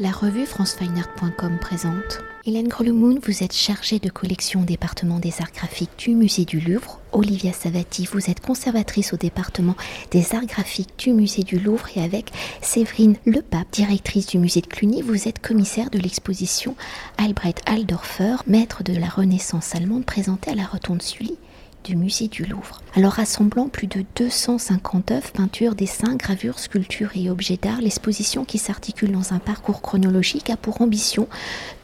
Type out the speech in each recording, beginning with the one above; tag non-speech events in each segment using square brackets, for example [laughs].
La revue francefineart.com présente. Hélène Grelumoun, vous êtes chargée de collection au département des arts graphiques du musée du Louvre. Olivia Savati, vous êtes conservatrice au département des arts graphiques du musée du Louvre. Et avec Séverine Lepape, directrice du musée de Cluny, vous êtes commissaire de l'exposition Albrecht Aldorfer, maître de la Renaissance allemande, présentée à la Rotonde Sully du musée du Louvre. Alors rassemblant plus de 250 œuvres, peintures, dessins, gravures, sculptures et objets d'art, l'exposition qui s'articule dans un parcours chronologique a pour ambition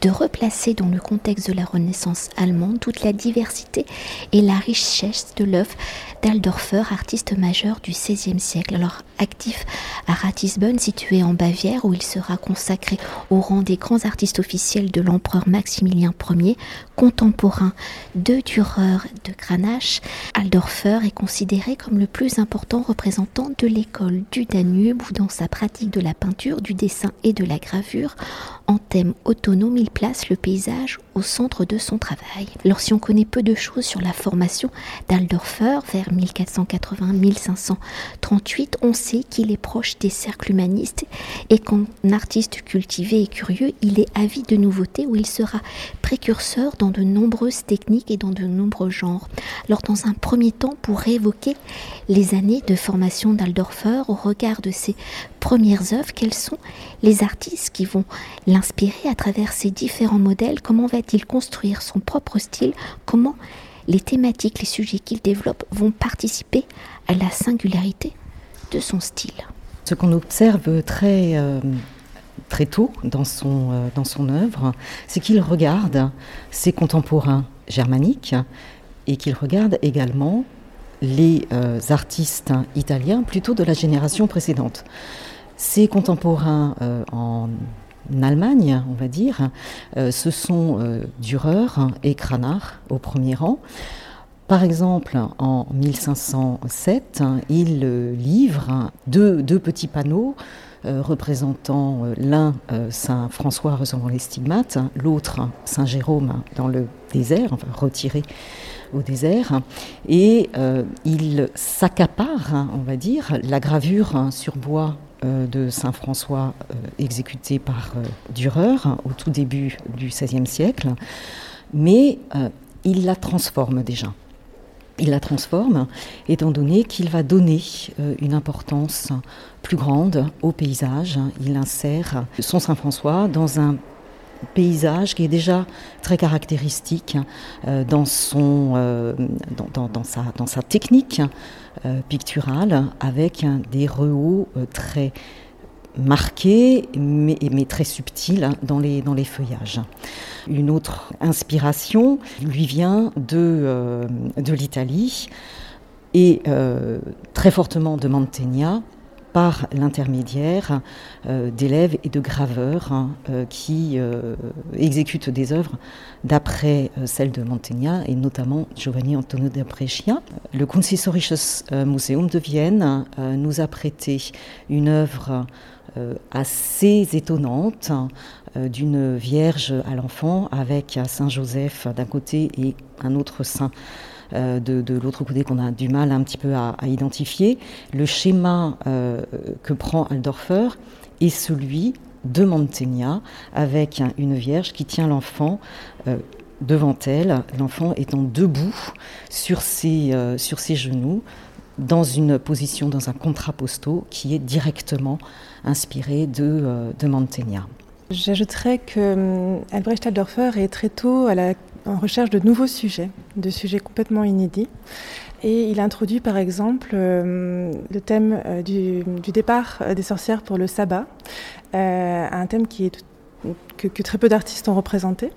de replacer dans le contexte de la Renaissance allemande toute la diversité et la richesse de l'œuvre d'Aldorfer, artiste majeur du XVIe siècle. Alors actif à Ratisbonne, situé en Bavière, où il sera consacré au rang des grands artistes officiels de l'empereur Maximilien Ier, contemporain de Dürer de Granache, Aldorfer est considéré comme le plus important représentant de l'école du Danube, où dans sa pratique de la peinture, du dessin et de la gravure, en thème autonome, il place le paysage au centre de son travail. Alors si on connaît peu de choses sur la formation d'Aldorfer 1480-1538, on sait qu'il est proche des cercles humanistes et qu'en artiste cultivé et curieux, il est avide de nouveautés où il sera précurseur dans de nombreuses techniques et dans de nombreux genres. Alors dans un premier temps, pour évoquer les années de formation d'Aldorfer au regard de ses premières œuvres, quels sont les artistes qui vont l'inspirer à travers ces différents modèles, comment va-t-il construire son propre style, comment les thématiques, les sujets qu'il développe vont participer à la singularité de son style. Ce qu'on observe très, euh, très tôt dans son, euh, dans son œuvre, c'est qu'il regarde ses contemporains germaniques et qu'il regarde également les euh, artistes italiens plutôt de la génération précédente. Ses contemporains en Allemagne, on va dire, ce sont Dürer et Cranach au premier rang. Par exemple, en 1507, il livre deux, petits panneaux euh, représentant euh, l'un euh, Saint François recevant les stigmates, l'autre Saint Jérôme dans le désert, retiré au désert, et il s'accapare, on va dire, la gravure sur bois de Saint François exécutée par Dürer au tout début du XVIe siècle, mais il la transforme déjà il la transforme, étant donné qu'il va donner euh, une importance plus grande au paysage. Il insère son Saint-François dans un paysage qui est déjà très caractéristique euh, dans, son, euh, dans, sa, technique picturale, avec des rehauts très marqué, mais, très subtil hein, dans les, feuillages. Une autre inspiration lui vient de, euh, l'Italie et euh, très fortement de Mantegna par l'intermédiaire euh, d'élèves et de graveurs hein, qui exécutent des œuvres d'après celles de Mantegna et notamment Giovanni Antonio da Brescia. Le Kunsthistorisches Museum de Vienne nous a prêté une œuvre euh, assez étonnante euh, d'une Vierge à l'enfant avec Saint Joseph d'un côté et un autre saint euh, de, l'autre côté qu'on a du mal un petit peu à, identifier. Le schéma que prend Aldorfer est celui de Mantegna avec une Vierge qui tient l'enfant devant elle, l'enfant étant debout sur ses, sur ses genoux, dans une position, dans un contrapposto qui est directement inspiré de, euh, de Mantegna. J'ajouterais que hum, Albrecht est très tôt à la, en recherche de nouveaux sujets, de sujets complètement inédits. Et il introduit par exemple euh, le thème euh, du, départ des sorcières pour le sabbat, un thème que, très peu d'artistes ont représenté.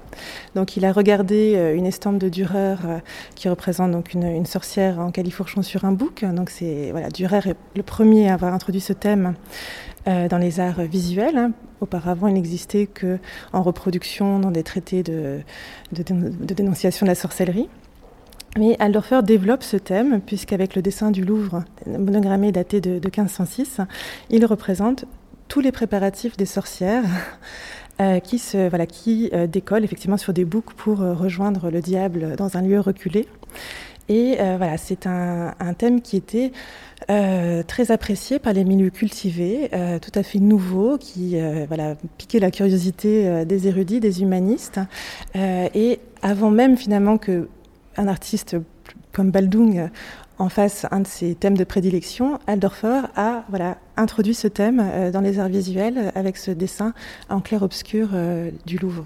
Donc il a regardé euh, une estampe de Dürer euh, qui représente donc une, sorcière en califourchon sur un bouc. Donc c'est voilà, Dürer est le premier à avoir introduit ce thème euh, dans les arts visuels. Hein. Auparavant, il n'existait que en reproduction dans des traités de, dénonciation de la sorcellerie. Mais Aldorfer développe ce thème, puisqu'avec le dessin du Louvre, monogrammé daté de, de 1506, il représente tous les préparatifs des sorcières [laughs] euh, qui, se, voilà, qui euh, décolle effectivement sur des boucs pour euh, rejoindre le diable dans un lieu reculé. Et voilà, c'est un, thème qui était très apprécié par les milieux cultivés, tout à fait nouveau, qui voilà, piquait la curiosité des érudits, des humanistes. et avant même finalement que un artiste comme Baldung en face un de ses thèmes de prédilection, Aldorfer a voilà, introduit ce thème euh, dans les arts visuels avec ce dessin en clair-obscur euh, du Louvre.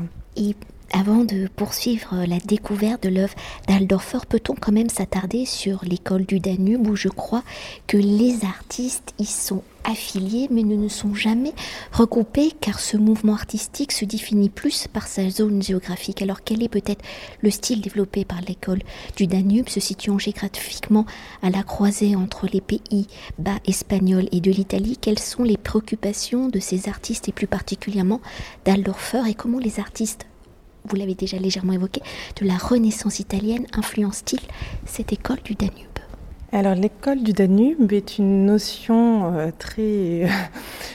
Avant de poursuivre la découverte de l'œuvre d'Aldorfer, peut-on quand même s'attarder sur l'école du Danube où je crois que les artistes y sont affiliés mais ne, sont jamais regroupés car ce mouvement artistique se définit plus par sa zone géographique. Alors quel est peut-être le style développé par l'école du Danube se situant géographiquement à la croisée entre les pays bas espagnols et de l'Italie? Quelles sont les préoccupations de ces artistes et plus particulièrement d'Aldorfer et comment les artistes vous l'avez déjà légèrement évoqué, de la Renaissance italienne influence-t-il cette école du Danube? Alors l'école du Danube est une notion euh, très euh,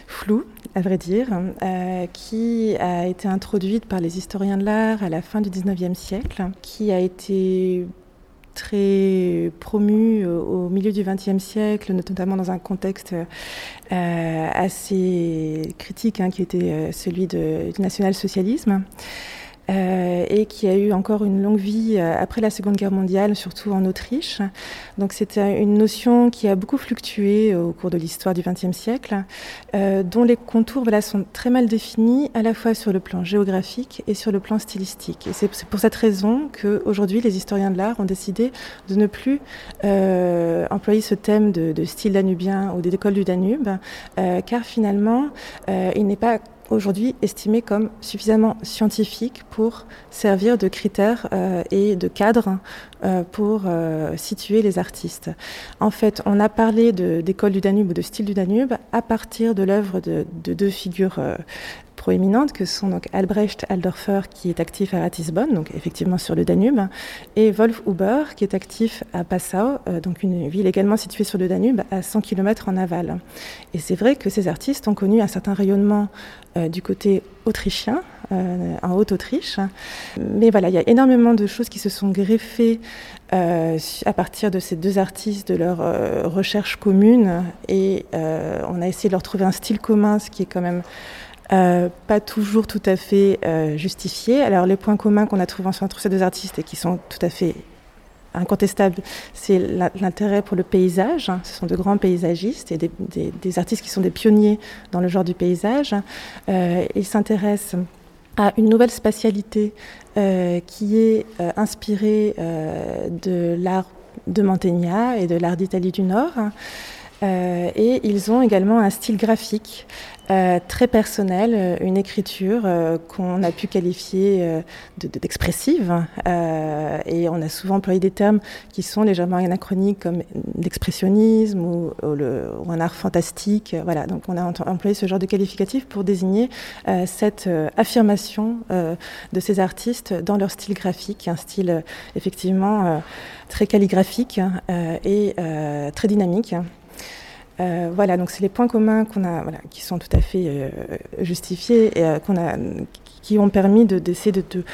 floue, à vrai dire, euh, qui a été introduite par les historiens de l'art à la fin du 19e siècle, qui a été très promue au milieu du XXe siècle, notamment dans un contexte assez critique hein, qui était celui du national-socialisme. Euh, et qui a eu encore une longue vie euh, après la Seconde Guerre mondiale, surtout en Autriche. Donc c'était une notion qui a beaucoup fluctué au cours de l'histoire du XXe siècle, euh, dont les contours voilà, sont très mal définis à la fois sur le plan géographique et sur le plan stylistique. Et c'est pour cette raison qu'aujourd'hui les historiens de l'art ont décidé de ne plus euh, employer ce thème de, style danubien ou des écoles du Danube, euh, car finalement il n'est pas aujourd'hui estimé comme suffisamment scientifique pour servir de critères euh, et de cadre euh, pour euh, situer les artistes. En fait, on a parlé d'école du Danube ou de style du Danube à partir de l'œuvre de, de, deux figures proéminentes que sont donc Albrecht Aldorfer qui est actif à Ratisbonne, donc effectivement sur le Danube, et Wolf Huber qui est actif à Passau, euh, donc une ville également située sur le Danube à 100 km en aval. Et c'est vrai que ces artistes ont connu un certain rayonnement euh, du côté autrichien, euh, en Haute-Autriche. Mais voilà, il y a énormément de choses qui se sont greffées à partir de ces deux artistes, de leur euh, recherche commune. Et on a essayé de leur trouver un style commun, ce qui est quand même euh, pas toujours tout à fait euh. Alors les points communs qu'on a trouvés entre ces deux artistes et qui sont tout à fait incontestables, c'est l'intérêt pour le paysage. Ce sont de grands paysagistes et des, artistes qui sont des pionniers dans le genre du paysage. Euh, ils s'intéressent à une nouvelle spatialité euh, qui est inspirée de l'art de Mantegna et de l'art d'Italie du Nord. Euh, et ils ont également un style graphique euh, très personnel, euh, une écriture qu'on a pu qualifier d'expressive. De, et on a souvent employé des termes qui sont légèrement anachroniques comme l'expressionnisme ou, ou, un art fantastique. Voilà, donc on a employé ce genre de qualificatif pour désigner cette affirmation de ces artistes dans leur style graphique, un style effectivement très calligraphique et très dynamique. Euh, voilà, donc c'est les points communs qu'on a, voilà, qui sont tout à fait euh, justifiés et euh, qui ont permis d'essayer de, de, de,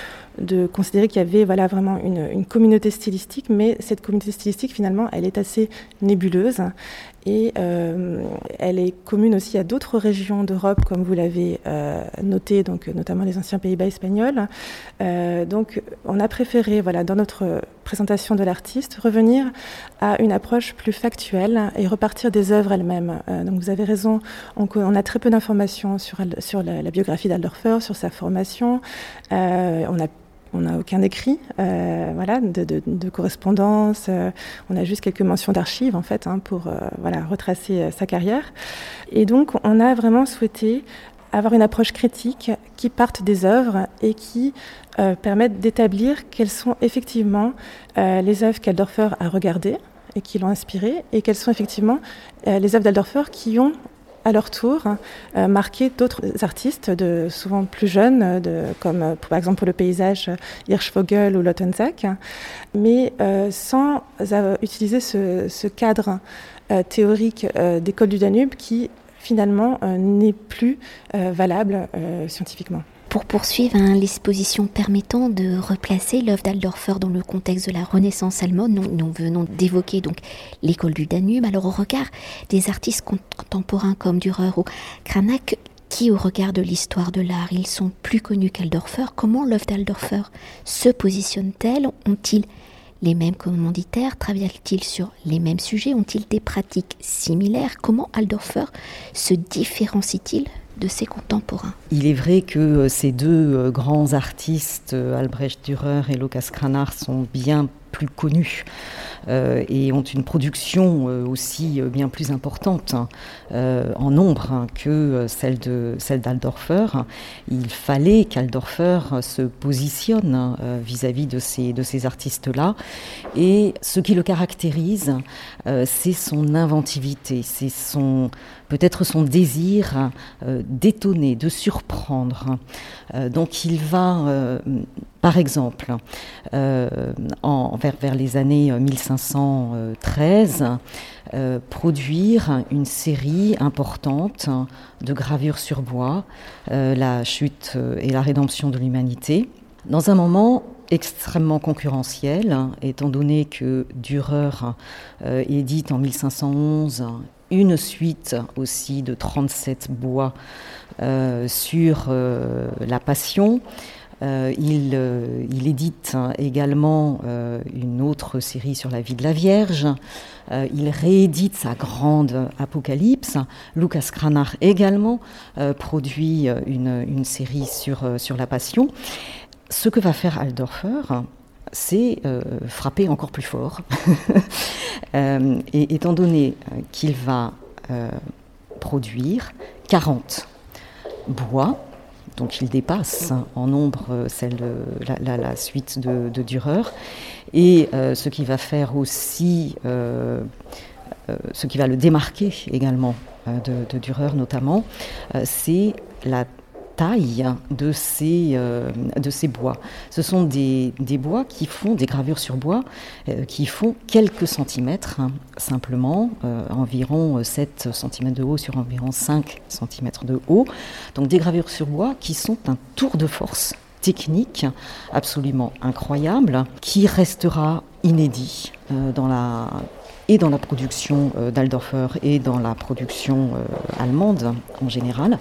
considérer qu'il y avait voilà vraiment une, une, communauté stylistique, mais cette communauté stylistique finalement, elle est assez nébuleuse et euh, elle est commune aussi à d'autres régions d'Europe, comme vous l'avez euh, noté, donc notamment les anciens Pays-Bas espagnols. Euh, donc, on a préféré, voilà, dans notre présentation de l'artiste, revenir à une approche plus factuelle et repartir des œuvres elles-mêmes. Donc, vous avez raison, on, a très peu d'informations sur, sur la, biographie d'Aldorfer, sur sa formation. On a on n'a aucun écrit, euh, de, correspondance. Euh, on a juste quelques mentions d'archives en fait hein, pour euh, voilà retracer sa carrière. Et donc on a vraiment souhaité avoir une approche critique qui parte des œuvres et qui permette d'établir quelles sont effectivement les œuvres qu'Aldorfer a regardées et qui l'ont inspiré et quelles sont effectivement les œuvres d'Aldorfer qui ont à leur tour euh, marqué d'autres artistes, de, souvent plus jeunes, de, comme euh, par exemple pour le paysage Hirschvogel ou Lottenzak, mais euh, sans utiliser ce, cadre euh, théorique euh, d'école du Danube qui finalement euh, n'est plus valable scientifiquement. Pour poursuivre, hein, l'exposition permettant de replacer l'œuvre d'Aldorfer dans le contexte de la Renaissance allemande, nous, venons d'évoquer donc l'école du Danube. Alors au regard des artistes contemporains comme Dürer ou Cranach, qui au regard de l'histoire de l'art, ils sont plus connus qu'Aldorfer, comment l'œuvre d'Aldorfer se positionne-t-elle? Ont-ils les mêmes commanditaires? Travaillent-ils sur les mêmes sujets? Ont-ils des pratiques similaires? Comment Aldorfer se différencie-t-il de ses contemporains. Il est vrai que euh, ces deux euh, grands artistes, euh, Albrecht Dürer et Lucas Cranach, sont bien plus connus et ont une production euh, aussi euh, bien plus importante hein, en nombre hein, que celle de celle d'Aldorfer. Il fallait qu'Aldorfer se positionne hein, vis-à-vis de ces de ces artistes-là. Et ce qui le caractérise, c'est son inventivité, c'est son peut-être son désir d'étonner, de surprendre. donc il va par exemple, euh, en, vers, vers, les années 1513, euh, produire une série importante de gravures sur bois, euh, la chute et la rédemption de l'humanité, dans un moment extrêmement concurrentiel, étant donné que Dürer édite en 1511 une suite aussi de 37 bois sur la Passion. Euh, il, euh, il, édite également euh, une autre série sur la vie de la Vierge. il réédite sa grande Apocalypse. Lucas Cranach également produit une, une, série sur, sur la Passion. Ce que va faire Aldorfer, c'est frapper encore plus fort. [laughs] et étant donné qu'il va produire 40 bois, donc il dépasse en nombre euh, celle la, suite de, de, Dürer. Et euh, ce qui va faire aussi, euh, ce qui va le démarquer également de, de Dürer notamment, c'est la taille de ces, euh, de ces bois. Ce sont des, des, bois qui font, des gravures sur bois, euh, qui font quelques centimètres hein, simplement, euh, environ 7 cm de haut sur environ 5 cm de haut. Donc des gravures sur bois qui sont un tour de force technique absolument incroyable, qui restera inédit dans la et dans la production euh, d'Aldorfer et dans la production euh, allemande en général,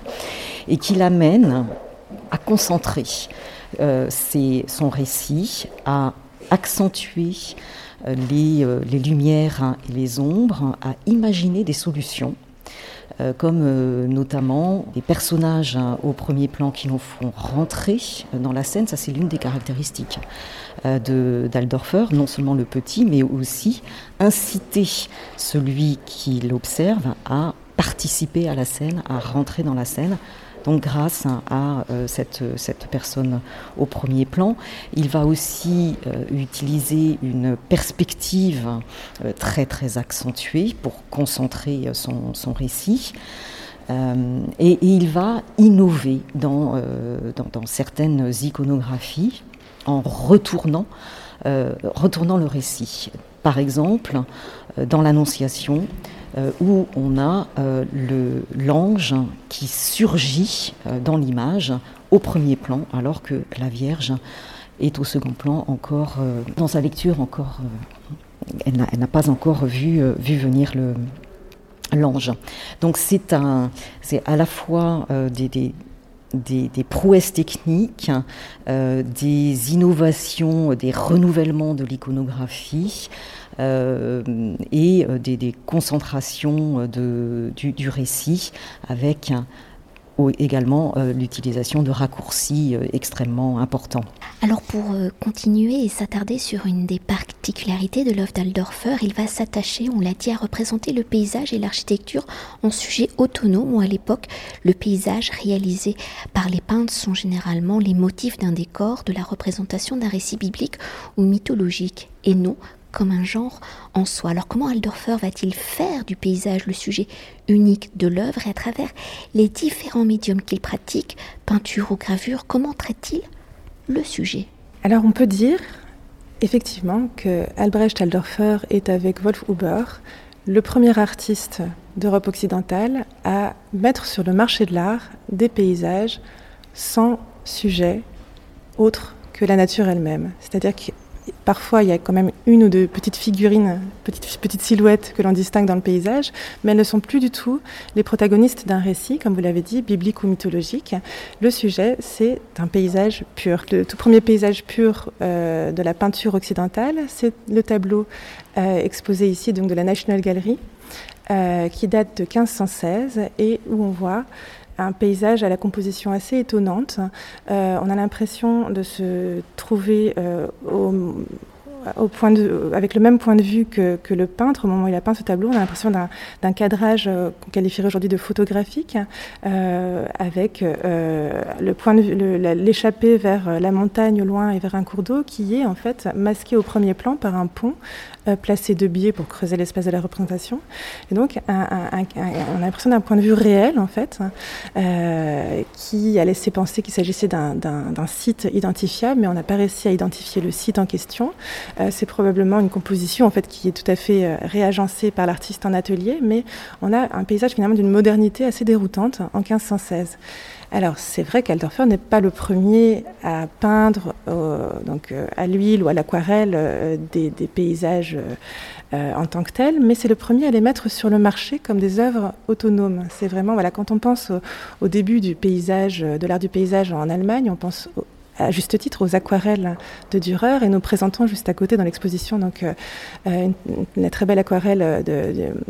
et qui l'amène à concentrer euh, son récit, à accentuer les, les, lumières et les ombres, à imaginer des solutions comme notamment des personnages hein, au premier plan qui nous font rentrer dans la scène, ça c'est l'une des caractéristiques euh, d'Aldorfer, non seulement le petit, mais aussi inciter celui qui l'observe à participer à la scène, à rentrer dans la scène. Donc grâce à euh, cette, cette, personne au premier plan, il va aussi euh, utiliser une perspective très très accentuée pour concentrer son, récit. Et, il va innover dans, certaines iconographies en euh, retournant le récit. Par exemple, euh, dans l'Annonciation, euh, où on a l'ange qui surgit dans l'image au premier plan, alors que la Vierge est au second plan encore, dans sa lecture encore, elle n'a pas encore vu, venir l'ange. Donc c'est à la fois des, des, prouesses techniques, euh, des innovations, des renouvellements de l'iconographie euh, et euh, des, concentrations du, du, récit avec également euh, l'utilisation de raccourcis euh, extrêmement importants. Alors pour euh, continuer et s'attarder sur une des particularités de l'œuvre d'Aldorfer, il va s'attacher, on l'a dit, à représenter le paysage et l'architecture en sujet autonome où à l'époque le paysage réalisé par les peintres sont généralement les motifs d'un décor, de la représentation d'un récit biblique ou mythologique et non comme un genre en soi. Alors comment Aldorfer va-t-il faire du paysage le sujet unique de l'œuvre et à travers les différents médiums qu'il pratique, peinture ou gravure, comment traite-t-il le sujet? Alors on peut dire effectivement que Albrecht Aldorfer est avec Wolf Huber le premier artiste d'Europe occidentale à mettre sur le marché de l'art des paysages sans sujet autre que la nature elle-même. C'est-à-dire que Parfois, il y a quand même une ou deux petites figurines, petites, petites silhouettes que l'on distingue dans le paysage, mais elles ne sont plus du tout les protagonistes d'un récit, comme vous l'avez dit, biblique ou mythologique. Le sujet, c'est un paysage pur. Le tout premier paysage pur euh, de la peinture occidentale, c'est le tableau euh, exposé ici donc de la National Gallery, euh, qui date de 1516 et où on voit un paysage à la composition assez étonnante. Euh, on a l'impression de se trouver euh, au, de, avec le même point de vue que, le peintre au moment où il a peint ce tableau. On a l'impression d'un cadrage euh, qu'on qualifierait aujourd'hui de photographique, euh, avec euh, le point l'échappée vers la montagne au loin et vers un cours d'eau qui est en fait masqué au premier plan par un pont placé de biais pour creuser l'espace de la représentation. Et donc, on a l'impression d'un point de vue réel en fait, qui a laissé penser qu'il s'agissait d'un site identifiable, mais on n'a pas réussi à identifier le site en question. Euh, c'est probablement une composition en fait qui est tout à fait euh, réagencée par l'artiste en atelier, mais on a un paysage finalement d'une modernité assez déroutante en 1516. Alors c'est vrai qu'Alderfer n'est pas le premier à peindre euh, donc à l'huile ou à l'aquarelle des, paysages en tant que tels, mais c'est le premier à les mettre sur le marché comme des œuvres autonomes. C'est vraiment voilà quand on pense au, au début du paysage, de l'art du paysage en Allemagne, on pense au, à juste titre aux aquarelles de Dürer et nous présentons juste à côté dans l'exposition donc euh, une, une, très belle aquarelle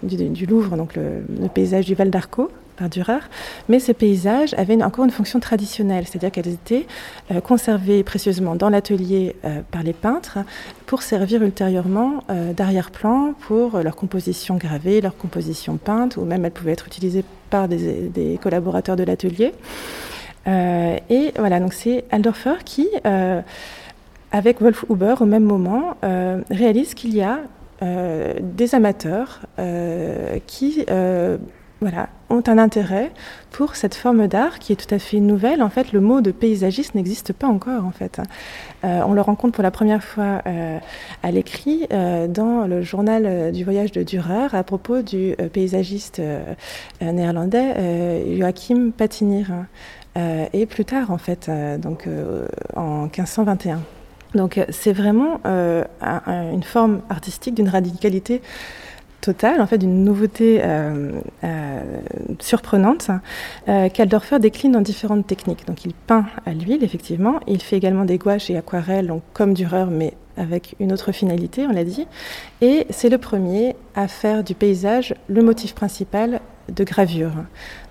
du, Louvre donc le, paysage du Val d'Arco par Dürer, mais ces paysages avaient encore une fonction traditionnelle, c'est-à-dire qu'elles étaient euh, conservées précieusement dans l'atelier euh, par les peintres pour servir ultérieurement euh, d'arrière-plan pour leur composition gravée, leur composition peinte, ou même elles pouvaient être utilisées par des collaborateurs de l'atelier. Euh, et voilà, donc c'est Aldorfer qui, euh, avec Wolf Huber, au même moment, euh, réalise qu'il y a des amateurs qui voilà, ont un intérêt pour cette forme d'art qui est tout à fait nouvelle. En fait, le mot de paysagiste n'existe pas encore. En fait, on le rencontre pour la première fois à l'écrit dans le journal du voyage de Dürer à propos du paysagiste néerlandais Joachim Patinir. Et plus tard, en fait, donc en 1521. Donc, c'est vraiment un, une forme artistique d'une radicalité totale, en fait, d'une nouveauté euh, euh, surprenante, euh, qu'Aldorfer décline dans différentes techniques. Donc, il peint à l'huile, effectivement. Il fait également des gouaches et aquarelles, donc comme Dürer, mais avec une autre finalité, on l'a dit. Et c'est le premier à faire du paysage le motif principal de gravure.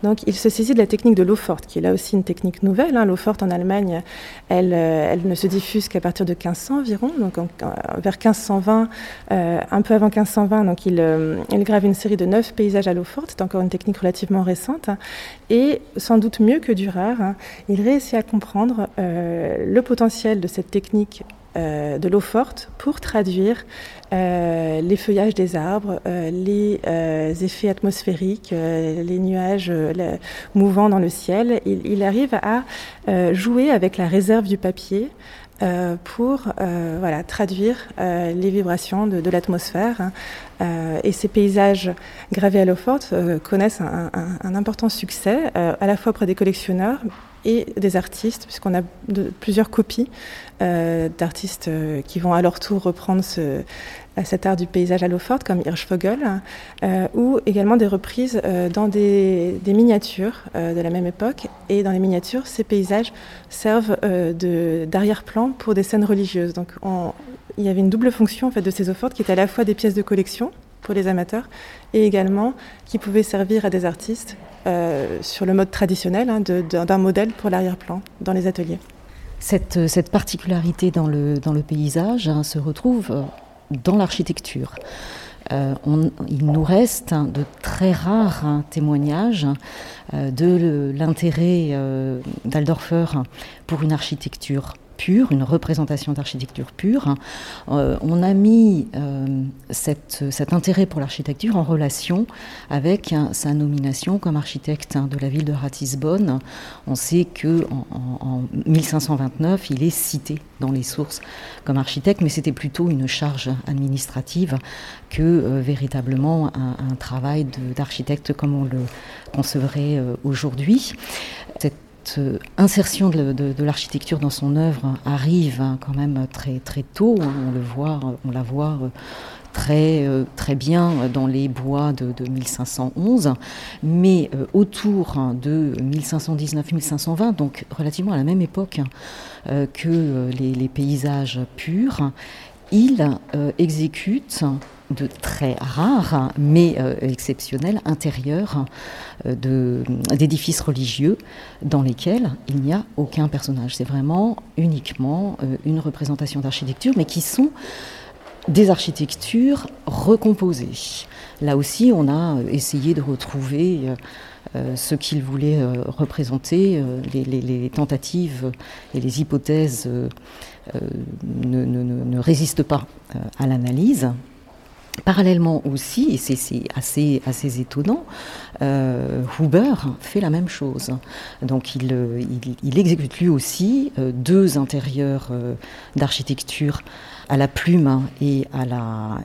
Donc il se saisit de la technique de l'eau forte, qui est là aussi une technique nouvelle. Hein. L'eau forte en Allemagne, elle, euh, elle, ne se diffuse qu'à partir de 1500 environ, donc vers 1520, euh, un peu avant 1520, donc il, euh, il, grave une série de neuf paysages à l'eau forte. C'est encore une technique relativement récente, hein. et sans doute mieux que Dürer, hein, il réussit à comprendre le potentiel de cette technique de l'eau forte pour traduire euh, les feuillages des arbres, euh, les euh, effets atmosphériques, euh, les nuages le, mouvants dans le ciel. Il, il arrive à jouer avec la réserve du papier pour voilà, traduire les vibrations de, de l'atmosphère. Hein. et ces paysages gravés à l'eau forte connaissent un, un, un, important succès, à la fois auprès des collectionneurs et des artistes, puisqu'on a plusieurs copies d'artistes qui vont à leur tour reprendre ce, cet art du paysage à l'eau forte, comme Hirschvogel, euh, ou également des reprises euh, dans des, miniatures euh, de la même époque. Et dans les miniatures, ces paysages servent d'arrière-plan pour des scènes religieuses. Donc on, il y avait une double fonction en fait, de ces eaux fortes qui étaient à la fois des pièces de collection pour les amateurs et également qui pouvaient servir à des artistes sur le mode traditionnel hein, d'un modèle pour l'arrière-plan dans les ateliers. Cette, cette, particularité dans le, paysage hein, se retrouve dans l'architecture. Euh, il nous reste de très rares hein, témoignages euh, de l'intérêt euh, d'Aldorfer pour une architecture pure, une représentation d'architecture pure. Euh, on a mis euh, cet intérêt pour l'architecture en relation avec sa nomination comme architecte hein, de la ville de Ratisbonne. On sait que en, en, en 1529, il est cité dans les sources comme architecte, mais c'était plutôt une charge administrative que euh, véritablement un, travail d'architecte comme on le concevrait aujourd'hui. Cette insertion de, l'architecture dans son œuvre arrive hein, quand même très, très tôt. Hein. on, le voit, on la voit très, euh, très bien dans les bois de, 1511, mais euh, autour de 1519-1520, donc relativement à la même époque euh, que les, paysages purs, il exécute de très rares mais exceptionnels intérieurs d'édifices religieux dans lesquels il n'y a aucun personnage. C'est vraiment uniquement une représentation d'architecture, mais qui sont des architectures recomposées. Là aussi, on a euh, essayé de retrouver euh, euh, ce qu'il voulait représenter. Les, tentatives et les hypothèses ne, résistent pas à l'analyse. Parallèlement aussi, et c'est assez, étonnant, Huber fait la même chose. Donc il, exécute lui aussi deux intérieurs d'architecture à la plume et,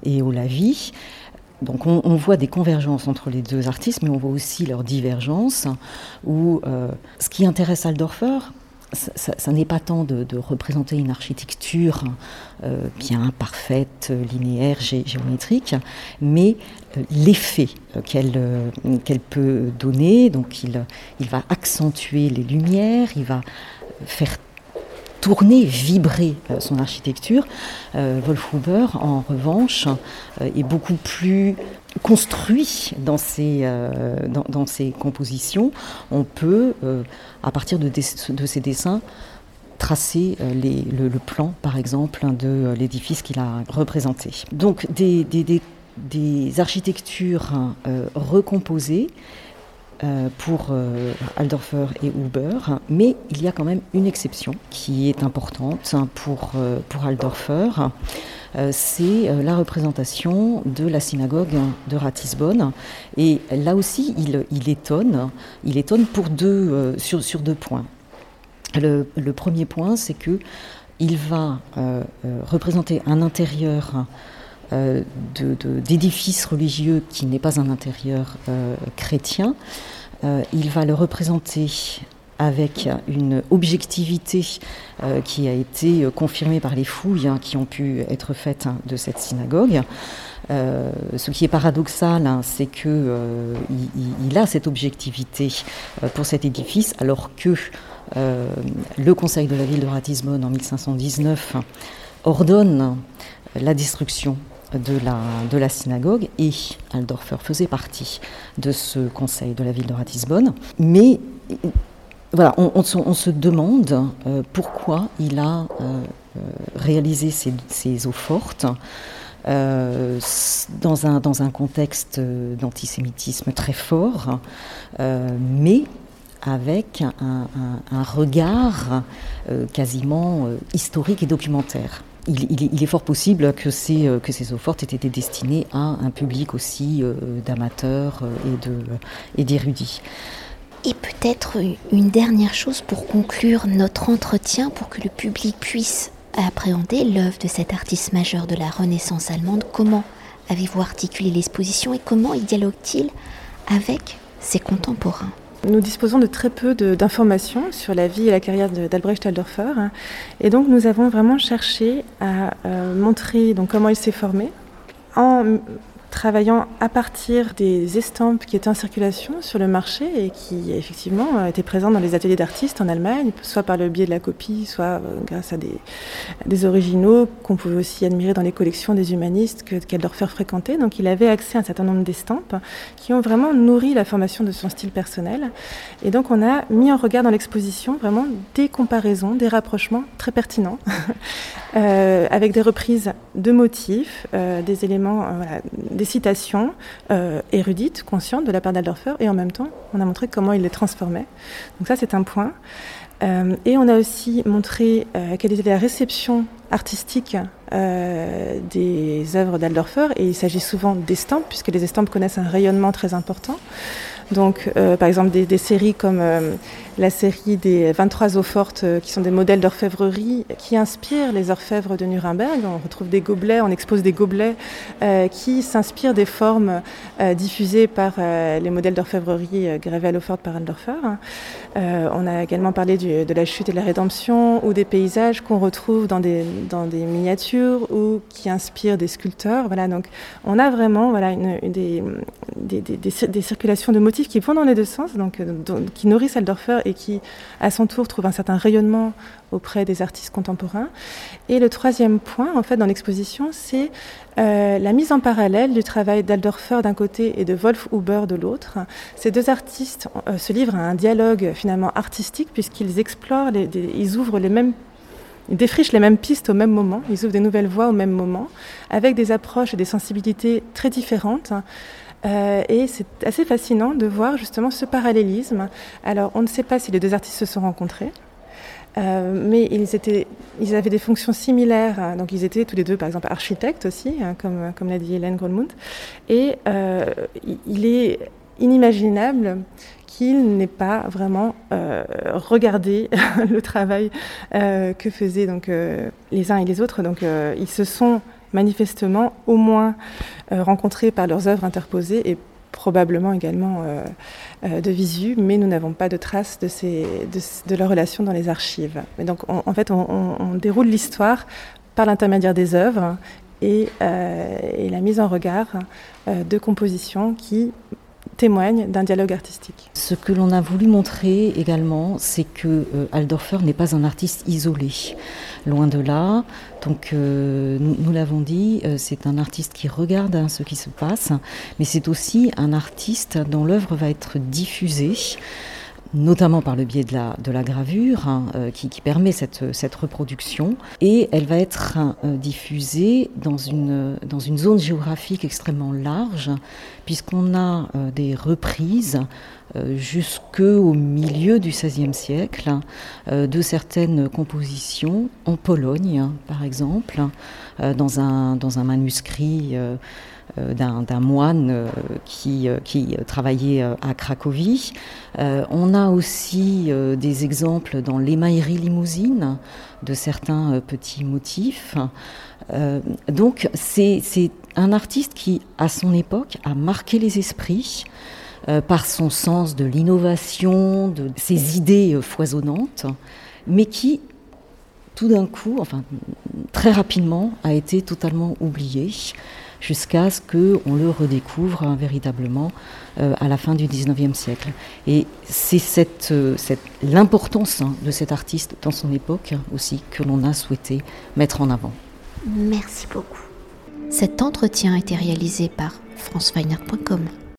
et au lavis. Donc on, voit des convergences entre les deux artistes, mais on voit aussi leurs divergences, où euh, ce qui intéresse Aldorfer, ça, n'est pas tant de, représenter une architecture euh, bien parfaite, linéaire, géométrique, mais euh, l'effet qu'elle peut donner. Donc il, il va accentuer les lumières, il va faire tourner, vibrer euh, son architecture. Euh, Wolf Huber, en revanche, euh, est beaucoup plus construit dans ses, compositions. On peut, à partir de, ses dessins, tracer le, plan, par exemple, de l'édifice qu'il a représenté. Donc des, architectures recomposées euh, pour euh, Aldorfer et Huber, mais il y a quand même une exception qui est importante pour, euh, pour Aldorfer. c'est la représentation de la synagogue de Ratisbonne. Et là aussi, il, il étonne, il étonne pour deux, sur, sur deux points. Le, le premier point, c'est que il va représenter un intérieur euh, d'édifices religieux qui n'est pas un intérieur euh, chrétien. Euh, il va le représenter avec une objectivité qui a été confirmée par les fouilles hein, qui ont pu être faites hein, de cette synagogue. ce qui est paradoxal, hein, c'est que il, a cette objectivité pour cet édifice, alors que le Conseil de la ville de Ratisbonne en 1519 ordonne la destruction de la, de la synagogue et Aldorfer faisait partie de ce conseil de la ville de Ratisbonne. Mais voilà, on, se demande euh, pourquoi il a euh, euh, réalisé ces, ces, eaux fortes. dans, un, dans un contexte d'antisémitisme très fort, mais avec un, un regard quasiment historique et documentaire il, est fort possible que ces, euh, eaux fortes aient été destinées à un public aussi euh, d'amateurs euh, et d'érudits. Et, peut-être une dernière chose pour conclure notre entretien, pour que le public puisse appréhender l'œuvre de cet artiste majeur de la Renaissance allemande. Comment avez-vous articulé l'exposition et comment y dialogue-t-il avec ses contemporains? Nous disposons de très peu d'informations sur la vie et la carrière d'Albrecht Aldorfer. Hein. Et donc nous avons vraiment cherché à euh, montrer comment il s'est formé travaillant à partir des estampes qui étaient en circulation sur le marché et qui effectivement euh, étaient présentes dans les ateliers d'artistes en Allemagne, soit par le biais de la copie, soit euh, grâce à des, originaux qu'on pouvait aussi admirer dans les collections des humanistes que Kaldorfer fréquentait. Donc il avait accès à un certain nombre d'estampes qui ont vraiment nourri la formation de son style personnel. Et donc on a mis en regard dans l'exposition vraiment des comparaisons, des rapprochements très pertinents, [laughs] euh, avec des reprises de motifs, des éléments, des citations euh, érudites, conscientes de la part d'Aldorfer, et en même temps, on a montré comment il les transformait. Donc ça, c'est un point. Euh, et on a aussi montré euh, quelle était la réception artistique des œuvres d'Aldorfer, et il s'agit souvent d'estampes, puisque les estampes connaissent un rayonnement très important. Donc, par exemple, des, séries comme la série des 23 eaux fortes, qui sont des modèles d'orfèvrerie, qui inspirent les orfèvres de Nuremberg. On retrouve des gobelets, on expose des gobelets qui s'inspirent des formes diffusées par les modèles d'orfèvrerie gravés à l'eau forte par Aldorfer. on a également parlé de la chute et de la rédemption, ou des paysages qu'on retrouve dans des, miniatures ou qui inspirent des sculpteurs. Voilà, donc on a vraiment voilà, des, des, circulations de motifs qui vont dans les deux sens, donc, qui nourrissent Aldorfer et qui, à son tour, trouvent un certain rayonnement auprès des artistes contemporains. Et le troisième point, en fait, dans l'exposition, c'est euh, la mise en parallèle du travail d'Aldorfer d'un côté et de Wolf Huber de l'autre. Ces deux artistes euh, se livrent à un dialogue finalement artistique puisqu'ils explorent, ils ouvrent les mêmes ils défrichent les mêmes pistes au même moment, ils ouvrent des nouvelles voies au même moment, avec des approches et des sensibilités très différentes. Euh, et c'est assez fascinant de voir justement ce parallélisme. Alors, on ne sait pas si les deux artistes se sont rencontrés, euh, mais ils, avaient des fonctions similaires. Donc, ils étaient tous les deux, par exemple, architectes aussi, hein, comme, l'a dit Hélène Grolmund. Et euh, il est inimaginable qu'il n'ait pas vraiment regardé [laughs] le travail que faisaient donc, les uns et les autres. Donc ils se sont manifestement au moins rencontrés par leurs œuvres interposées et probablement également de visu, mais nous n'avons pas de traces de, ces, de, dans les archives. Donc en fait, on, déroule l'histoire par l'intermédiaire des œuvres et, la mise en regard de compositions qui témoigne d'un dialogue artistique. Ce que l'on a voulu montrer également, c'est que euh, Aldorfer n'est pas un artiste isolé. Loin de là. Donc, euh, nous, l'avons dit, euh, c'est un artiste qui regarde hein, ce qui se passe, mais c'est aussi un artiste dont l'œuvre va être diffusée notamment par le biais de la, gravure, hein, euh, qui, permet cette, reproduction. Et elle va être euh, diffusée dans une, dans une zone géographique extrêmement large, puisqu'on a euh, des reprises jusqu'au milieu du XVIe siècle de certaines compositions en Pologne, par exemple, dans, un, dans un manuscrit. Euh, d'un moine euh, qui, euh, qui travaillait à Cracovie. on a aussi des exemples dans l'émaillerie limousine de certains petits motifs. donc c'est un artiste qui, à son époque, a marqué les esprits. Par son sens de l'innovation, de ses idées foisonnantes, mais qui, tout d'un coup, enfin très rapidement, a été totalement oublié jusqu'à ce qu'on le redécouvre hein, véritablement euh, à la fin du 19e siècle. Et c'est cette, euh, cette, l'importance hein, de cet artiste dans son époque aussi que l'on a souhaité mettre en avant. Merci beaucoup. Cet entretien a été réalisé par franceweiner.com.